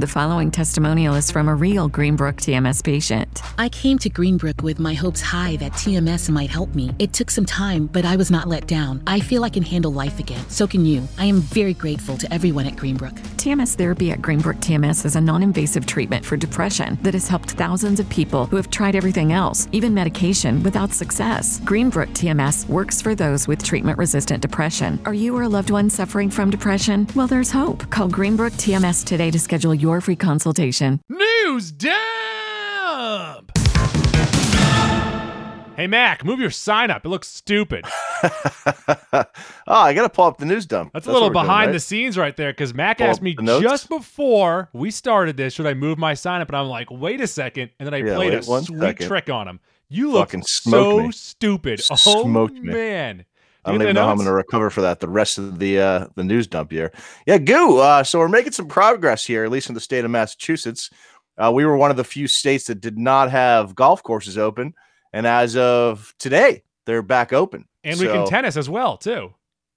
The following testimonial is from a real Greenbrook TMS patient. I came to Greenbrook with my hopes high that TMS might help me. It took some time, but I was not let down. I feel I can handle life again. So can you. I am very grateful to everyone at Greenbrook. TMS therapy at Greenbrook TMS is a non invasive treatment for depression that has helped thousands of people who have tried everything else, even medication, without success. Greenbrook TMS works for those with treatment resistant depression. Are you or a loved one suffering from depression? Well, there's hope. Call Greenbrook TMS today to schedule your free consultation. News dump. Hey Mac, move your sign up. It looks stupid. oh, I gotta pull up the news dump. That's, a little what we're doing, behind right? the scenes right there because Mac Pull asked me just before we started this, should I move my sign up? And I'm like, wait a second. And then I Yeah, played a sweet second. trick on him. You look Fucking so me. stupid. Oh me. man. I don't even know how I'm going to recover for that the rest of the uh, the news dump here. Yeah, goo. Uh, so we're making some progress here, at least in the state of Massachusetts. Uh, we were one of the few states that did not have golf courses open, and as of today, they're back open. And we can tennis as well, too.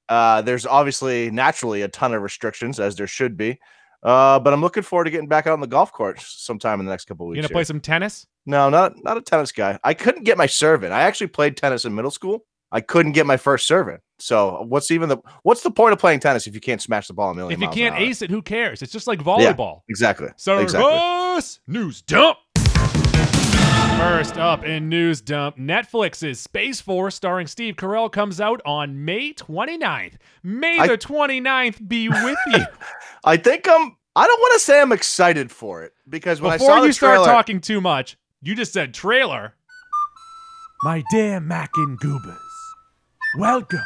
Uh, there's obviously naturally a ton of restrictions, as there should be. Uh, but I'm looking forward to getting back out on the golf course sometime in the next couple of weeks. You gonna play some tennis? No, not not a tennis guy. I couldn't get my serve in. I actually played tennis in middle school. I couldn't get my first serve. So what's even the what's the point of playing tennis if you can't smash the ball a million If you miles can't hour? ace it, who cares? It's just like volleyball. Exactly. So exactly. news dump. First up in news dump, Netflix's Space Force starring Steve Carell comes out on May 29th. May I- the 29th be with you. I think I'm. I don't want to say I'm excited for it because when I Before saw the you start talking too much, you just said trailer. My dear Mac and Goobers, welcome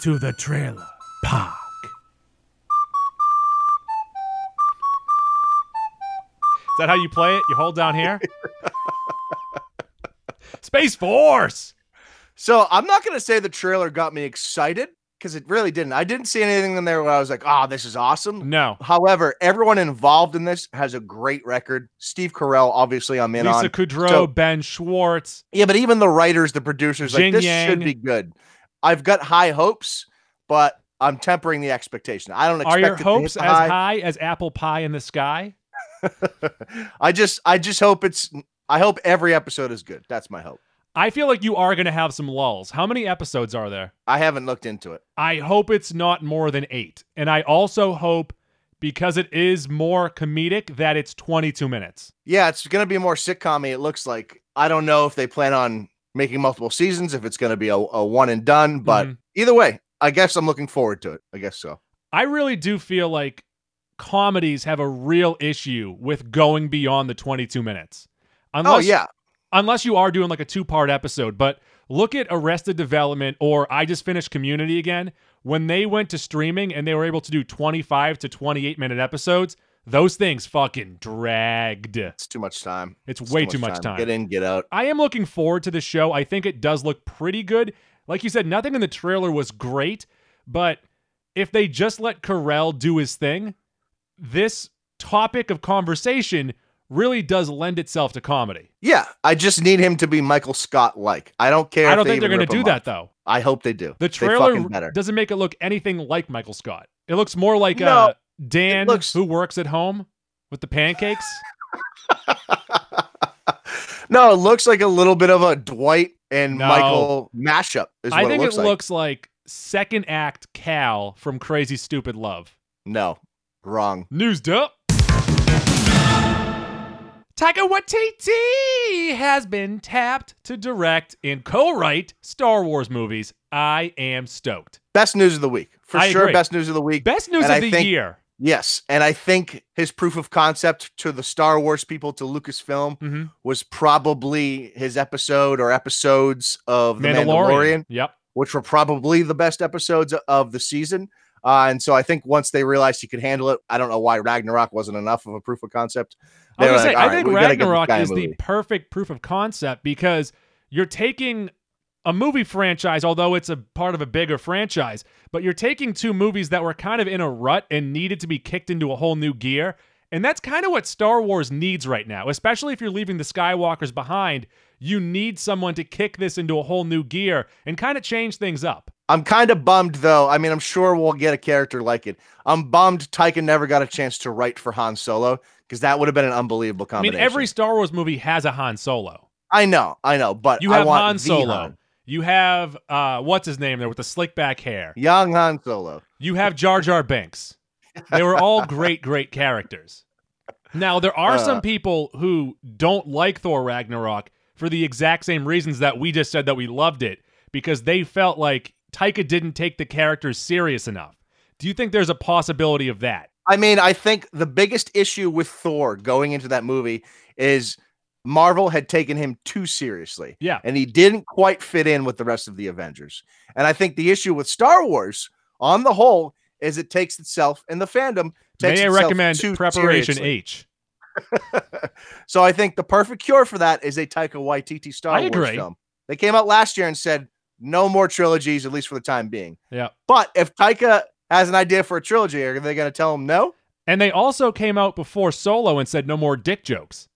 to the trailer park. Is that how you play it? You hold down here? Space Force! So I'm not going to say the trailer got me excited because it really didn't. I didn't see anything in there where I was like, "Oh, this is awesome." No. However, everyone involved in this has a great record. Steve Carell, obviously, I'm in Lisa on. Kudrow, So- Ben Schwartz. Yeah, but even the writers, the producers, Jing like this Yang. should be good. I've got high hopes, but I'm tempering the expectation. I don't expect Are your it to hit hopes as high. high as apple pie in the sky? I just, I just hope it's. I hope every episode is good. That's my hope. I feel like you are going to have some lulls. How many episodes are there? I haven't looked into it. I hope it's not more than eight. And I also hope, because it is more comedic, that it's 22 minutes. Yeah, it's going to be more sitcom It looks like. I don't know if they plan on making multiple seasons, if it's going to be a, a one and done, but Mhm. either way, I guess I'm looking forward to it. I guess so. I really do feel like comedies have a real issue with going beyond the 22 minutes. Unless, oh yeah, Unless you are doing like a two part episode. But look at Arrested Development or I just finished Community again. When they went to streaming and they were able to do 25 to 28 minute episodes, those things fucking dragged. it's too much time. It's, It's way too much time. Get in, get out. I am looking forward to the show. I think it does look pretty good. Like you said, nothing in the trailer was great, but if they just let Carell do his thing, this topic of conversation really does lend itself to comedy. Yeah, I just need him to be Michael Scott like. I don't care. I don't they think they're going to do that off. though. I hope they do. The trailer doesn't make it look anything like Michael Scott. It looks more like No, uh, Dan, looks- who works at home with the pancakes. no, it looks like a little bit of a Dwight and No. Michael mashup. Is I think it looks it like. looks like second act Cal from Crazy Stupid Love. No, wrong. News dump. Taika Waititi has been tapped to direct and co-write Star Wars movies. I am stoked. Best news of the week for I sure. agree. Best news of the week. Best news And of I the year. Yes, and I think his proof of concept to the Star Wars people to Lucasfilm hmm was probably his episode or episodes of the Mandalorian. Mandalorian, Yep. which were probably the best episodes of the season. Uh, and so I think once they realized he could handle it, I don't know why Ragnarok wasn't enough of a proof of concept. I was were say, like, I right, think we gotta get this Ragnarok is the perfect proof of concept because you're taking a movie franchise, although it's a part of a bigger franchise, but you're taking two movies that were kind of in a rut and needed to be kicked into a whole new gear. And that's kind of what Star Wars needs right now, especially if you're leaving the Skywalkers behind. You need someone to kick this into a whole new gear and kind of change things up. I'm kind of bummed though. I mean, I'm sure we'll get a character like it. I'm bummed Taika never got a chance to write for Han Solo because that would have been an unbelievable I mean, every Star Wars movie has a Han Solo. I know, I know, but You I have want Han Solo. Han. You have uh, what's his name there with the slick back hair. young Han Solo. You have Jar Jar Binks. They were all great, great characters. Now there are Uh. some people who don't like Thor Ragnarok for the exact same reasons that we just said that we loved it because they felt like Taika didn't take the characters serious enough. Do you think there's a possibility of that? I mean, I think the biggest issue with Thor going into that movie is Marvel had taken him too seriously. Yeah. And he didn't quite fit in with the rest of the Avengers. And I think the issue with Star Wars, on the whole, is it takes itself and the fandom takes May I recommend too Preparation seriously. H? so I think the perfect cure for that is a Taika Waititi Star I Wars agree. film. They came out last year and said no more trilogies, at least for the time being. Yeah. But if Taika has an idea for a trilogy, are they going to tell him no? And they also came out before Solo and said no more dick jokes.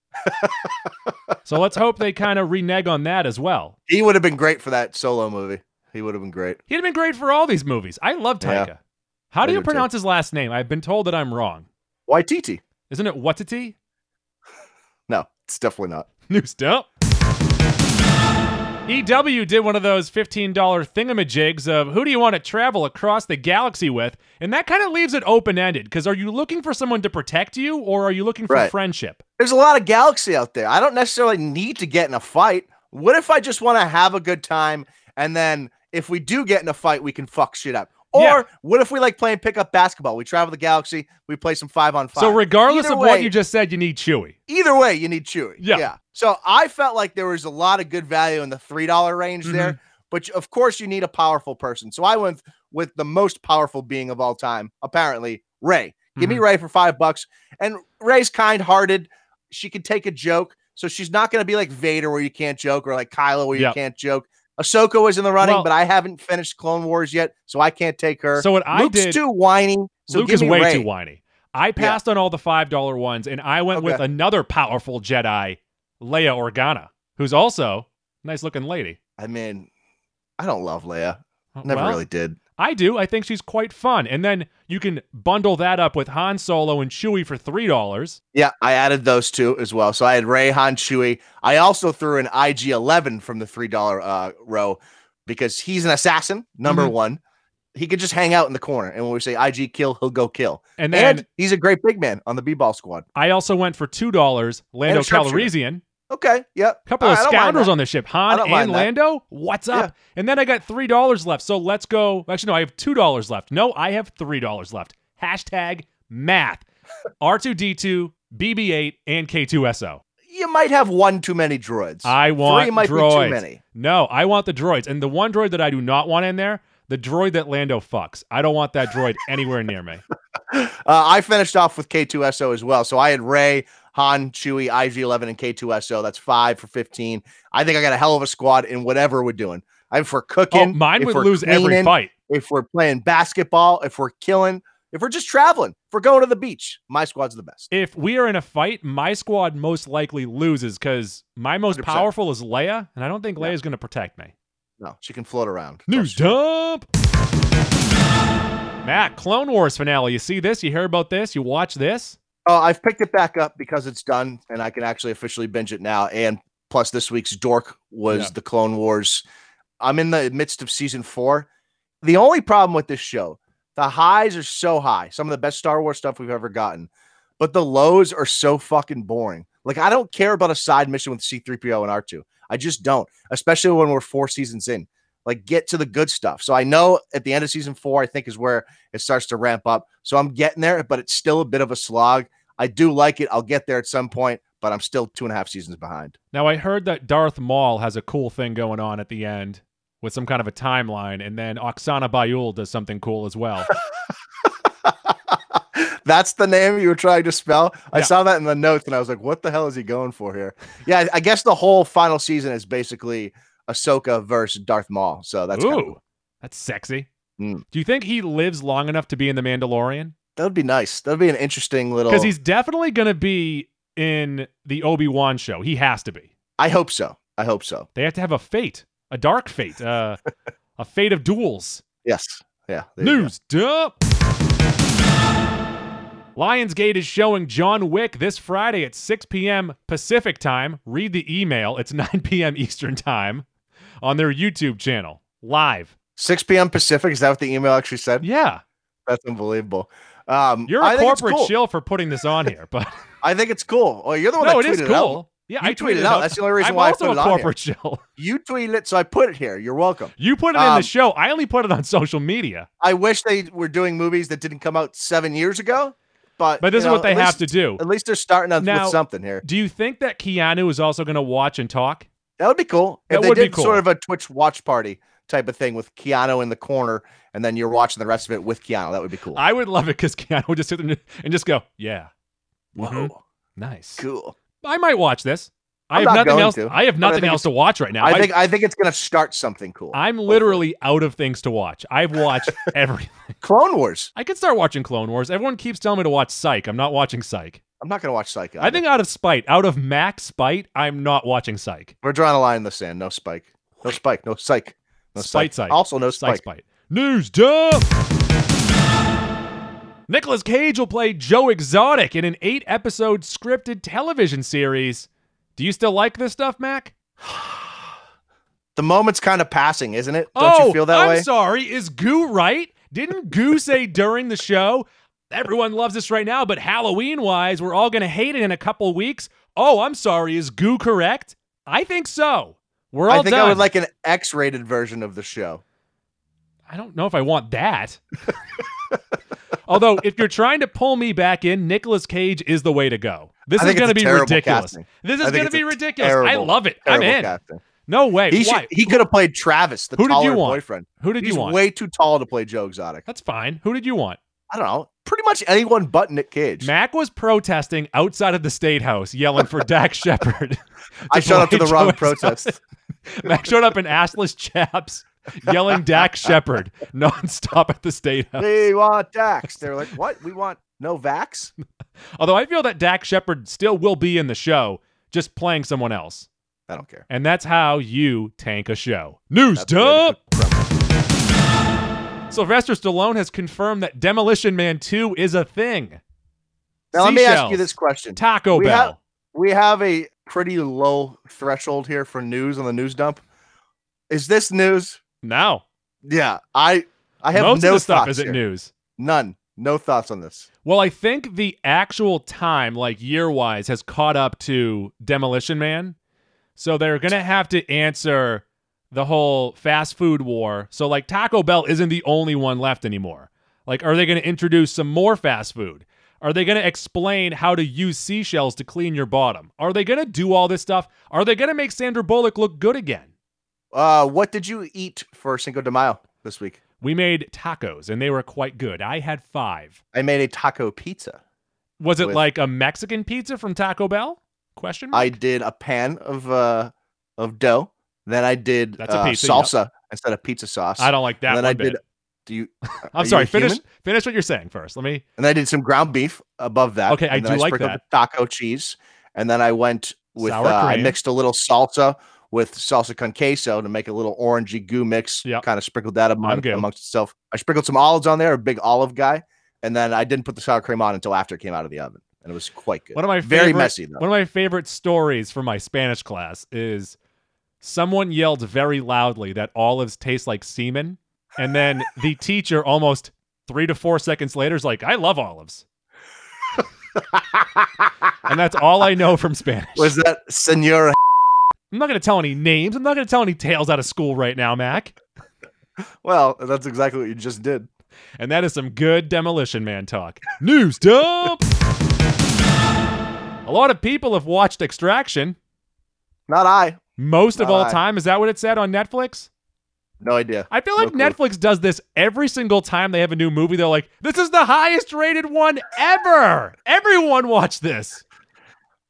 So let's hope they kind of renege on that as well. He would have been great for that solo movie. He would have been great. He'd have been great for all these movies. I love Yeah. Taika. How I do you too. pronounce his last name? I've been told that I'm wrong. Waititi? Isn't it Watiti? No, it's definitely not. New stuff. EW did one of those $15 thingamajigs of who do you want to travel across the galaxy with? And that kind of leaves it open ended because are you looking for someone to protect you or are you looking for Right. friendship? There's a lot of galaxy out there. I don't necessarily need to get in a fight. What if I just want to have a good time and then if we do get in a fight, we can fuck shit up? Or Yeah. what if we like playing pickup basketball? We travel the galaxy, we play some five on five. So, regardless Either of way- what you just said, you need Chewie. either way, you need Chewie. Yeah. So I felt like there was a lot of good value in the three dollar range Mm-hmm. there, but of course you need a powerful person. So I went with the most powerful being of all time, apparently Rey. Give Mm-hmm. me Rey for five bucks. And Rey's kind hearted. She can take a joke, so she's not going to be like Vader where you can't joke or like Kylo where you Yep. can't joke. Ahsoka was in the running, Well- but I haven't finished Clone Wars yet, so I can't take her. So, what I did. too whiny. So Luke give is me way Rey. too whiny. I passed on all the $5 ones and I went with another powerful Jedi, Leia Organa, who's also a nice looking lady. I mean, I don't love Leia. Never Well, really did. I do. I think she's quite fun. And then you can bundle that up with Han Solo and Chewie for $3. Yeah, I added those two as well. So I had Rey Han Chewie. I also threw an IG eleven from the three dollar uh, row because he's an assassin. Number Mhm. one, he could just hang out in the corner, and when we say IG kill, he'll go kill. And then and he's a great big man on the B ball squad. I also went for $2, Lando a sharpshooter. Calrissian. Okay, yep. Couple of right, I don't mind scoundrels on the ship, Han and. Lando. What's up? And then I got three dollars left. So let's go. Actually, no, I have two dollars left. No, I have three dollars left. Hashtag math. R two D two, BB eight, and K two SO. You might have one too many droids. I want three might droids. be too many. No, I want the droids, and the one droid that I do not want in there, the droid that Lando fucks. I don't want that droid anywhere near me. Uh, I finished off with K2SO as well. So I had Rey, Han, Chewie, IG11, and K2SO. That's five for 15. I think I got a hell of a squad in whatever we're doing. If we're cooking, Oh, mine if would we're lose every fight. if we're playing basketball, if we're killing, if we're just traveling, if we're going to the beach, my squad's the best. If we are in a fight, my squad most likely loses because my most 100%. powerful is Leia, and I don't think Yeah. Leia's going to protect me. No, she can float around. News dump. Matt, Clone Wars finale. You see this? You hear about this? You watch this? Oh, I've picked it back up because it's done and I can actually officially binge it now. And plus, this week's dork was Yeah. the Clone Wars. I'm in the midst of season four. The only problem with this show, the highs are so high, some of the best Star Wars stuff we've ever gotten, but the lows are so fucking boring. Like, I don't care about a side mission with C3PO and R2. I just don't, especially when we're four seasons in. Like, get to the good stuff. So I know at the end of season four, I think is where it starts to ramp up. So I'm getting there, but it's still a bit of a slog. I do like it. I'll get there at some point, but I'm still two and a half seasons behind. Now, I heard that Darth Maul has a cool thing going on at the end with some kind of a timeline, and then Oksana Bayul does something cool as well. That's the name you were trying to spell. I Yeah. saw that in the notes and I was like, what the hell is he going for here? Yeah, I- I guess the whole final season is basically Ahsoka versus Darth Maul. So that's Ooh, cool. that's sexy. Mm. Do you think he lives long enough to be in The Mandalorian? that would be nice. That would be an interesting little. Because he's definitely going to be in the Obi Wan show. He has to be. I hope so. I hope so. They have to have a fate, a dark fate, uh, a fate of duels. Yes. Yeah. there you go. News dump. Lionsgate is showing John Wick this Friday at 6 p.m. Pacific time. Read the email. It's 9 p.m. Eastern time on their YouTube channel. Live. 6 p.m. Pacific. Is that what the email actually said? Yeah. That's unbelievable. Um, You're a I corporate cool. shill for putting this on here, but I think it's cool. Oh, you're the one no, that it is tweeted cool. it out. No, it is cool. Yeah, You I tweeted tweeted it out. That's the only reason I'm why I put a it on here. corporate shill. You tweeted it, so I put it here. You're welcome. You put it in Um, the show. I only put it on social media. I wish they were doing movies that didn't come out seven years ago, but But this is know, what they have least- to do. At least they're starting out Now- with something here. Do you think that Keanu is also going to watch and talk? That would be cool. That if they would be cool. sort of a Twitch watch party type of thing with Keanu in the corner, and then you're watching the rest of it with Keanu. That would be cool. I would love it because Keanu would just sit there and just go, "Yeah, Whoa, mhm, nice." cool. I might watch this. I have nothing else. to, I have but I nothing else to watch right now. I think I think it's gonna start something cool. I'm literally out of things to watch. I've watched everything. Clone Wars. I could start watching Clone Wars. Everyone keeps telling me to watch Psych. I'm not watching Psych. I'm not gonna watch Psych. I think out of spite, out of max spite, I'm not watching Psych. we're drawing a line in the sand. No Spike. No Spike. No Psych. No Spite Psych. Psych. Also no Psych Spike. spite. News dump. Nicolas Cage will play Joe Exotic in an eight-episode scripted television series. Do you still like this stuff, Mac? The moment's kind of passing, isn't it? Don't oh, you feel that way? I'm sorry. Is Goo right? Didn't Goo say during the show, everyone loves this right now, but Halloween wise, we're all going to hate it in a couple weeks? Oh, I'm sorry. Is Goo correct? I think so. We're all I think done. I would like an X-rated version of the show. I don't know if I want that. Although, if you're trying to pull me back in, Nicolas Cage is the way to go. This is going to be ridiculous. casting. This is going to be ridiculous. I love it. I'm in. casting. No way. He should, he could have played Travis, the Who did you want? boyfriend. Who did He's you want? He's way too tall to play Joe Exotic. That's fine. Who did you want? I don't know. Pretty much anyone but Nick Cage. Mac was protesting outside of the state house, yelling for Dax Shepard. I showed up to the wrong protest. Mac showed up in assless chaps, yelling Dax Shepard nonstop at the state house. we want Dax. They're like, what? We want no Vax? Although I feel that Dax Shepard still will be in the show, just playing someone else. I don't care. And that's how you tank a show. News That's the way to dump. Sylvester Stallone has confirmed that Demolition Man 2 is a thing. Now let me ask you this question. Taco We Bell. have- We have a pretty low threshold here for news on the news dump. Is this news? no. Yeah, I I have Most no of the stuff isn't here. news. None. No thoughts on this. Well, I think the actual time, like year wise, has caught up to Demolition Man. So they're going to have to answer the whole fast food war. So, like, Taco Bell isn't the only one left anymore. Like, are they going to introduce some more fast food? Are they going to explain how to use seashells to clean your bottom? Are they going to do all this stuff? Are they going to make Sandra Bullock look good again? Uh, what did you eat for Cinco de Mayo this week? We made tacos and they were quite good. I had five. I made a taco pizza. Was it With- like a Mexican pizza from Taco Bell? Question mark? I did a pan of uh of dough. Then I did That's a uh, pizza, yep. salsa instead of pizza sauce. I don't like that And then one I bit. did. Do you? I'm are you sorry. Finish human? finish what you're saying first. Let me. And then I did some ground beef above that. Okay, I and then do like sprinkled that. taco cheese, and then I went with. Uh, I mixed a little salsa with salsa con queso to make a little orangey goo mix. Yep. Kind of sprinkled that among, amongst itself. I sprinkled some olives on there. A big olive guy, and then I didn't put the sour cream on until after it came out of the oven, and it was quite good. One of my very favorite, messy though. One of my favorite stories from my Spanish class is someone yelled very loudly that olives taste like semen, and then the teacher almost three to four seconds later is like, "I love olives," and that's all I know from Spanish. was that Senora? I'm not going to tell any names. I'm not going to tell any tales out of school right now, Mac. Well, that's exactly what you just did. And that is some good Demolition Man talk. News dump. A lot of people have watched Extraction. Not I. Most of all I. time. Is that what it said on Netflix? No idea. I feel like clue. Netflix does this every single time they have a new movie. They're like, this is the highest rated one ever. Everyone watch this.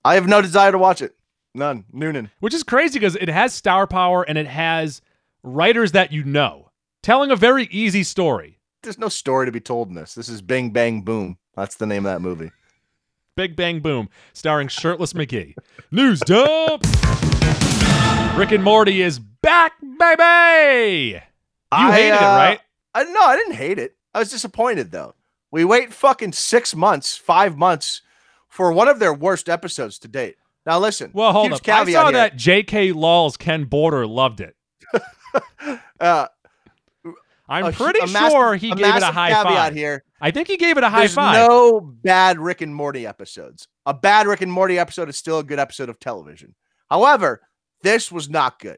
I have no desire to watch it. None. Noonan. Which is crazy because it has star power and it has writers that you know telling a very easy story. There's no story to be told in this. This is Bing Bang Boom. That's the name of that movie. Big Bang Boom, starring Shirtless McGee. News dump. Rick and Morty is back, baby. You I, hated it, uh, right? I no, I didn't hate it. I was disappointed though. We wait fucking six months, five months for one of their worst episodes to date. Now listen. Well, hold up. I saw here. that J.K. Law's Ken Border loved it. Uh, I'm a pretty a massive- sure he gave it a high caveat five. here. I think he gave it a high There's five. no bad Rick and Morty episodes. A bad Rick and Morty episode is still a good episode of television. However, this was not good.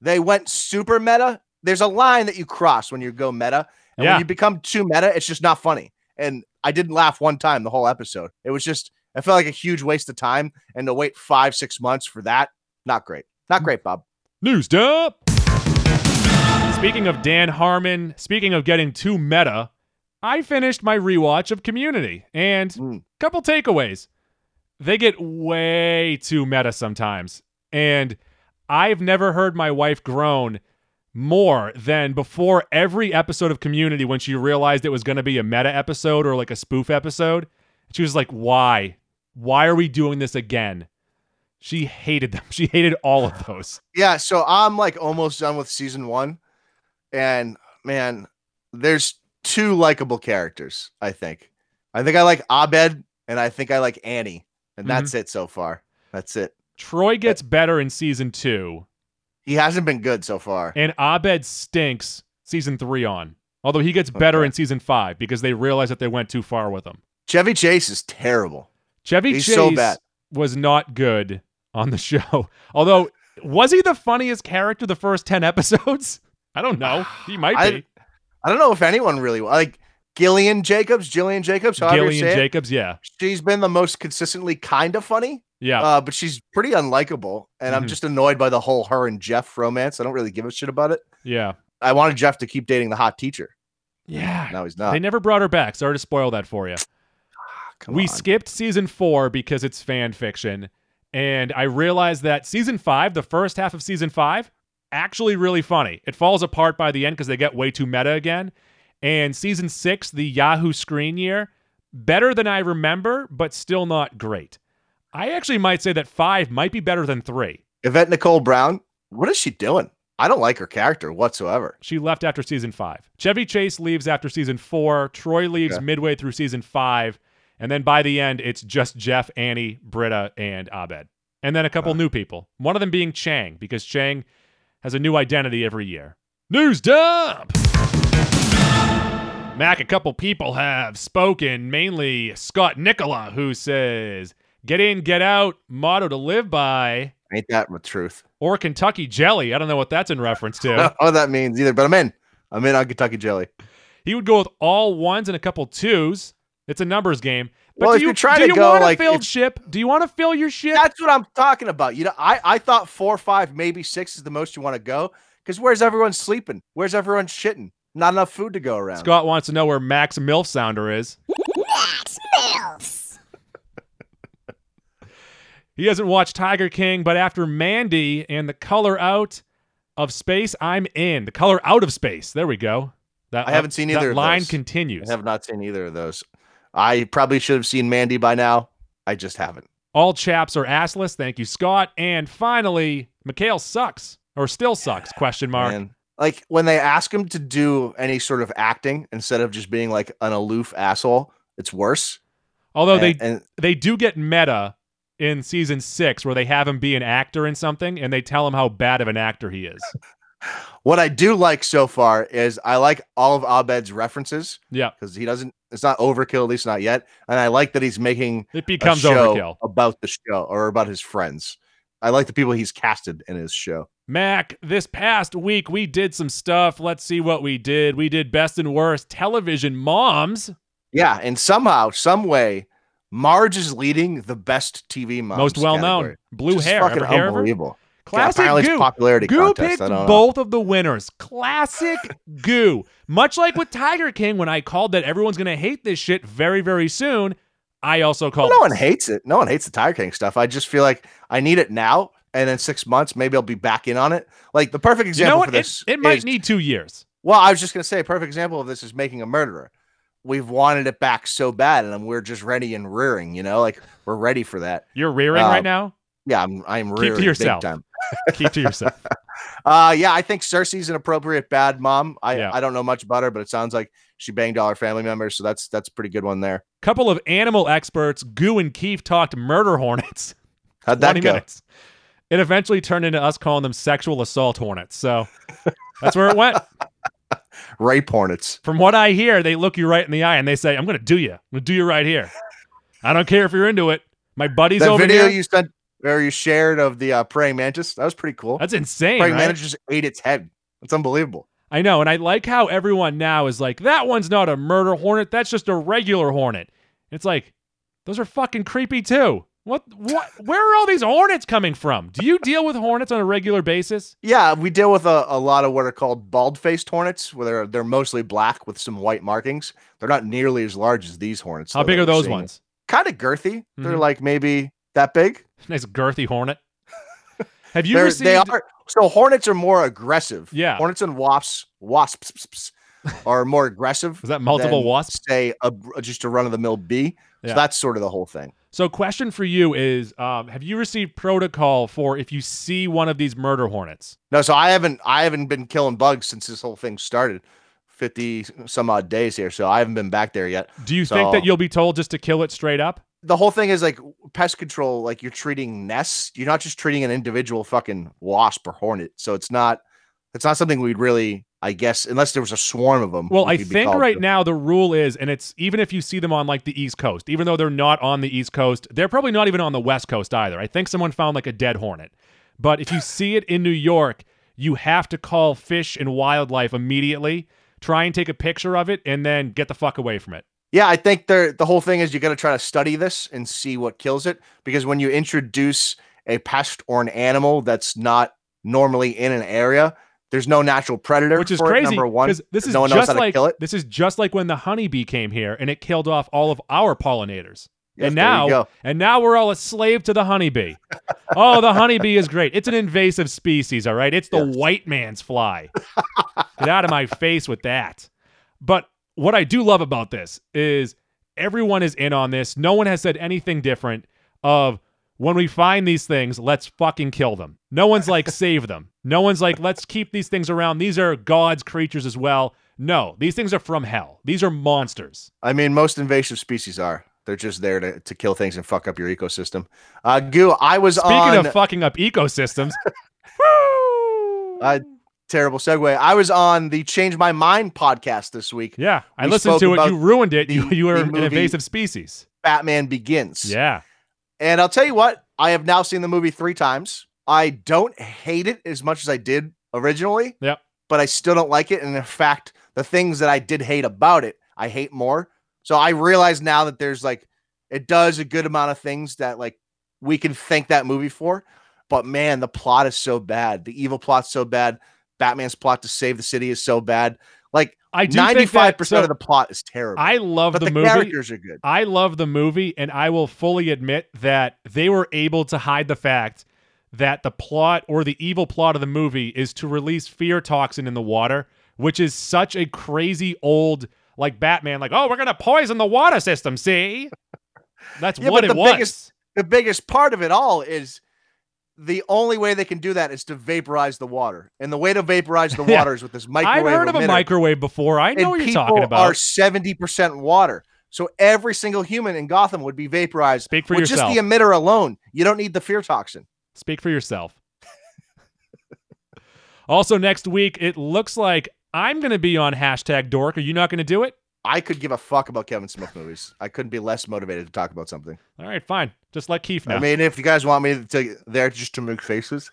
They went super meta. There's a line that you cross when you go meta. And Yeah. when you become too meta, it's just not funny. And I didn't laugh one time the whole episode. It was just, I felt like a huge waste of time. And to wait five, six months for that, not great. Not great, Bob. News dump. Speaking of Dan Harmon, speaking of getting too meta, I finished my rewatch of Community and Mm. couple takeaways. They get way too meta sometimes. And I've never heard my wife groan more than before every episode of Community when she realized it was going to be a meta episode or like a spoof episode. She was like, "Why? Why are we doing this again?" She hated them. She hated all of those. Yeah, so I'm like almost done with season one, and man, there's two likable characters. I think. I think I like Abed, and I think I like Annie, and that's mm-hmm. it so far. That's it. Troy gets better in season two, He hasn't been good so far. and Abed stinks season three on. Although he gets better Okay. in season five because they realize that they went too far with him. Chevy Chase is terrible. Chevy He's Chase so bad. was not good on the show. Although, was he the funniest character the first 10 episodes? I don't know. He might I- be. I don't know if anyone really like Gillian Jacobs, Jillian Jacobs, however you Gillian say it. Jacobs, yeah. She's been the most consistently kind of funny, Yeah. uh, but she's pretty unlikable. And I'm Mhm. just annoyed by the whole her and Jeff romance. I don't really give a shit about it. yeah. I wanted Jeff to keep dating the hot teacher. Yeah. Now he's not. They never brought her back. Sorry to spoil that for you. Come we on. skipped season four because it's fan fiction. And I realized that season five, the first half of season five, actually really funny. It falls apart by the end because they get way too meta again. And season six, the Yahoo screen year, better than I remember, but still not great. I actually might say that five might be better than three. Yvette Nicole Brown, what is she doing? I don't like her character whatsoever. She left after season five. Chevy Chase leaves after season four. Troy leaves Okay. midway through season five. And then by the end, it's just Jeff, Annie, Britta, and Abed. And then a couple new people. One of them being Chang, because Chang has a new identity every year. News dump! Mac, a couple people have spoken, mainly Scott Nicola, who says, Get in, get out, motto to live by, Ain't that the truth? or Kentucky Jelly. I don't know what that's in reference I to. don't know what that means either, but I'm in. I'm in on Kentucky Jelly. He would go with all ones and a couple twos. It's a numbers game. But Well, do if you, you're trying do to you go, want like, a filled if- ship? Do you want to fill your ship? That's what I'm talking about. You know, I, I thought four, five, maybe six is the most you want to go. Because where's everyone sleeping? Where's everyone shitting? Not enough food to go around. Scott wants to know where Max Milf Sounder is. Max Milfs. he hasn't watched Tiger King, but after Mandy and the color out of space, I'm in. The color out of space. There we go. That I haven't uh, seen either That of line those. continues. I have not seen either of those. I probably should have seen Mandy by now. I just haven't. All chaps are assless. Thank you, Scott. And finally, Mikhail sucks or still sucks? Question mark. Man. Like when they ask him to do any sort of acting instead of just being like an aloof asshole, it's worse. Although they and, and they do get meta in season six where they have him be an actor in something and they tell him how bad of an actor he is. what I do like so far is I like all of Abed's references Yeah, because he doesn't. It's not overkill, at least not yet. And I like that he's making it becomes overkill. about the show or about his friends. I like the people he's casted in his show. Mac, this past week we did some stuff. Let's see what we did. We did best and worst television moms, Yeah, and somehow, some way, Marge is leading the best TV moms. most well known. Blue Just hair. fucking Ever hear of her? unbelievable. Classic it's goo. popularity Goo contest. picked know. both of the winners. Classic Goo. Much like with Tiger King, when I called that everyone's going to hate this shit very, very soon, I also called. no one hates it. No one hates the Tiger King stuff. I just feel like I need it now, and in six months, maybe I'll be back in on it. Like the perfect You example know what? for this. it, it might is- need two years. Well, I was just gonna say a perfect example of this is making a murderer. We've wanted it back so bad, and we're just ready and rearing. You know, like we're ready for that. You're rearing Uh, right now. Yeah, I'm. I'm to rearing big yourself. time. Keep to yourself. Uh, yeah, I think Cersei's an appropriate bad mom. I Yeah. I don't know much about her, but it sounds like she banged all her family members, so that's that's a pretty good one there. Couple of animal experts, Goo and Keith, talked murder hornets. How'd that go? minutes. It eventually turned into us calling them sexual assault hornets. So that's where it went. Rape hornets. From what I hear, they look you right in the eye and they say, I'm going to do you. I'm going to do you right here. I don't care if you're into it. My buddy's That over video here. you sent or you shared of the uh, praying mantis, that was pretty cool. That's insane. praying right? mantis just ate its head. That's unbelievable. I know. And I like how everyone now is like, that one's not a murder hornet. That's just a regular hornet. It's like, those are fucking creepy too. What, what, where are all these hornets coming from? Do you deal with hornets on a regular basis? Yeah, we deal with a, a lot of what are called bald faced hornets, where they're they're mostly black with some white markings. They're not nearly as large as these hornets. How big are those seeing. ones? Kind of girthy. They're Mhm. like maybe that big. Nice girthy hornet. Have you received? they are so hornets are more aggressive. Yeah. hornets and wasps wasps are more aggressive. Is that multiple than, wasps? Say a, just a run of the mill bee. Yeah. So that's sort of the whole thing. So, question for you is: um, Have you received protocol for if you see one of these murder hornets? No, so I haven't I haven't been killing bugs since this whole thing started. Fifty some odd days here, so I haven't been back there yet. Do you think that you'll be told just to kill it straight up? The whole thing is like pest control like you're treating nests you're not just treating an individual fucking wasp or hornet so it's not it's not something we'd really i guess unless there was a swarm of them Well, I think right now the rule is, and it's even if you see them on like the East Coast, even though they're not on the East Coast, they're probably not even on the West Coast either. I think someone found like a dead hornet. But if you see it in New York, you have to call Fish and Wildlife immediately, try and take a picture of it, and then get the fuck away from it. Yeah i think they're the whole thing is you got to try to study this and see what kills it because when you introduce a pest or an animal that's not normally in an area there's no natural predator Which is for it, crazy. number one This is no one knows just how to like kill it this is just like when the honeybee came here and it killed off all of our pollinators. Yes, and now, and now we're all a slave to the honeybee. oh, the honeybee is great. It's an invasive species, all right. It's the Yes. white man's fly. Get out of my face with that. But what I do love about this is everyone is in on this. No one has said anything different. Of when we find these things, let's fucking kill them. No one's like save them. No one's like let's keep these things around. These are God's creatures as well. No, these things are from hell. These are monsters. I mean, most invasive species are. They're just there to, to kill things and fuck up your ecosystem. Uh, Goo, I was Speaking on of fucking up ecosystems, woo! Terrible segue. I was on the Change My Mind podcast this week. yeah, I we listened to it. You ruined it. the- you you were an invasive species. Batman Begins. Yeah. And I'll tell you what, I have now seen the movie three times. I don't hate it as much as I did originally. Yep. But I still don't like it. And in fact, the things that I did hate about it, I hate more. So I realize now that there's like, it does a good amount of things that like we can thank that movie for. But man, the plot is so bad. The evil plot's so bad. Batman's plot to save the city is so bad. Like I do ninety-five percent of the plot is terrible. I love but the, the, movie. characters are good. I love the movie, and I will fully admit that they were able to hide the fact that the plot or the evil plot of the movie is to release fear toxin in the water, which is such a crazy old like Batman, like, oh, we're gonna poison the water system. See, that's Yeah, what it the was. biggest- The biggest part of it all is the only way they can do that is to vaporize the water, and the way to vaporize the water is with this microwave. I've heard of a microwave before. I know and what you're talking about. Are seventy percent water, so every single human in Gotham would be vaporized. Speak for with yourself. just the emitter alone. You don't need the fear toxin. Speak for yourself. also, next week, it looks like I'm going to be on hashtag dork. Are you not going to do it? I could give a fuck about Kevin Smith movies. I couldn't be less motivated to talk about something. All right, fine. Just let Keith know. I mean, if you guys want me to there just to make faces,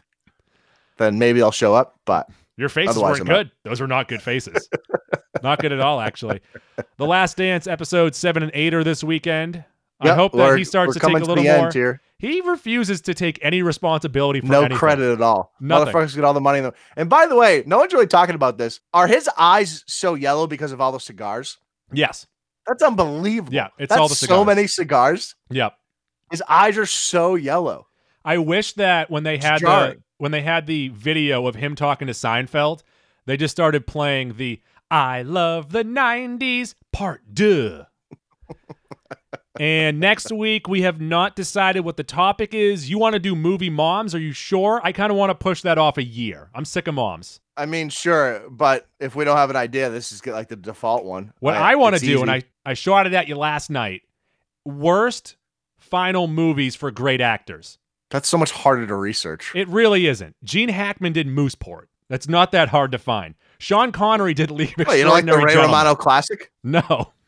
then maybe I'll show up. But Your faces Otherwise, weren't I'm good. Those were not good faces. not good at all, actually. The Last Dance episode seven and eight are this weekend. I hope that he starts to take a little the more. end here. He refuses to take any responsibility for no anything. credit at all. Nothing. Motherfuckers get all the money in them. And by the way, no one's really talking about this. Are his eyes so yellow because of all the cigars? Yes. That's unbelievable. Yeah, it's That's all the cigars. so many cigars. Yep. His eyes are so yellow. I wish that when they had the when they had the video of him talking to Seinfeld, they just started playing the "I love the '90s" part deux. and next week we have not decided what the topic is. You want to do movie moms? Are you sure? I kind of want to push that off a year. I'm sick of moms. I mean, sure, but if we don't have an idea, this is like the default one. What I, want to do, and I I shot it at you last night. Worst final movies for great actors. That's so much harder to research. It really isn't. Gene Hackman did Mooseport. That's not that hard to find. Sean Connery did Leave Wait, you know, like the Ray Gentlemen. Romano classic? No.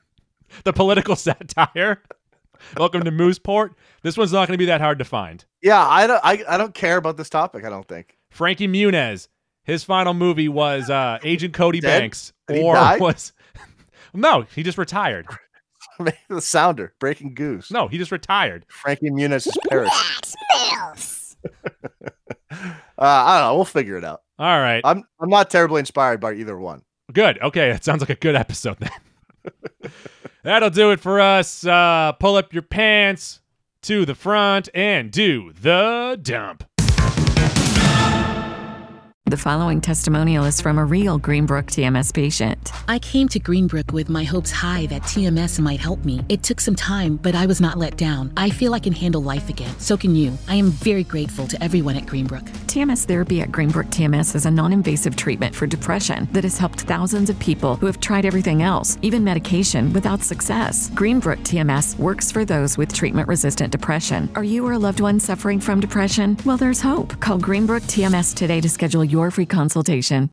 The political satire. Welcome to Mooseport. This one's not going to be that hard to find. Yeah, I don't. I, I don't care about this topic. I don't think. Frankie Muniz. His final movie was uh, Agent Cody Dead? Banks, or was no, he just retired. the sounder, breaking goose. No, he just retired. Frankie Muniz is perished. uh, I don't know. We'll figure it out. All right, I'm I'm not terribly inspired by either one. good. Okay, it sounds like a good episode then. That'll do it for us. Uh, pull up your pants to the front and do the dump. The following testimonial is from a real Greenbrook TMS patient. I came to Greenbrook with my hopes high that TMS might help me. It took some time, but I was not let down. I feel I can handle life again. So can you. I am very grateful to everyone at Greenbrook. TMS therapy at Greenbrook TMS is a non invasive treatment for depression that has helped thousands of people who have tried everything else, even medication, without success. Greenbrook TMS works for those with treatment resistant depression. Are you or a loved one suffering from depression? Well, there's hope. Call Greenbrook TMS today to schedule your free consultation.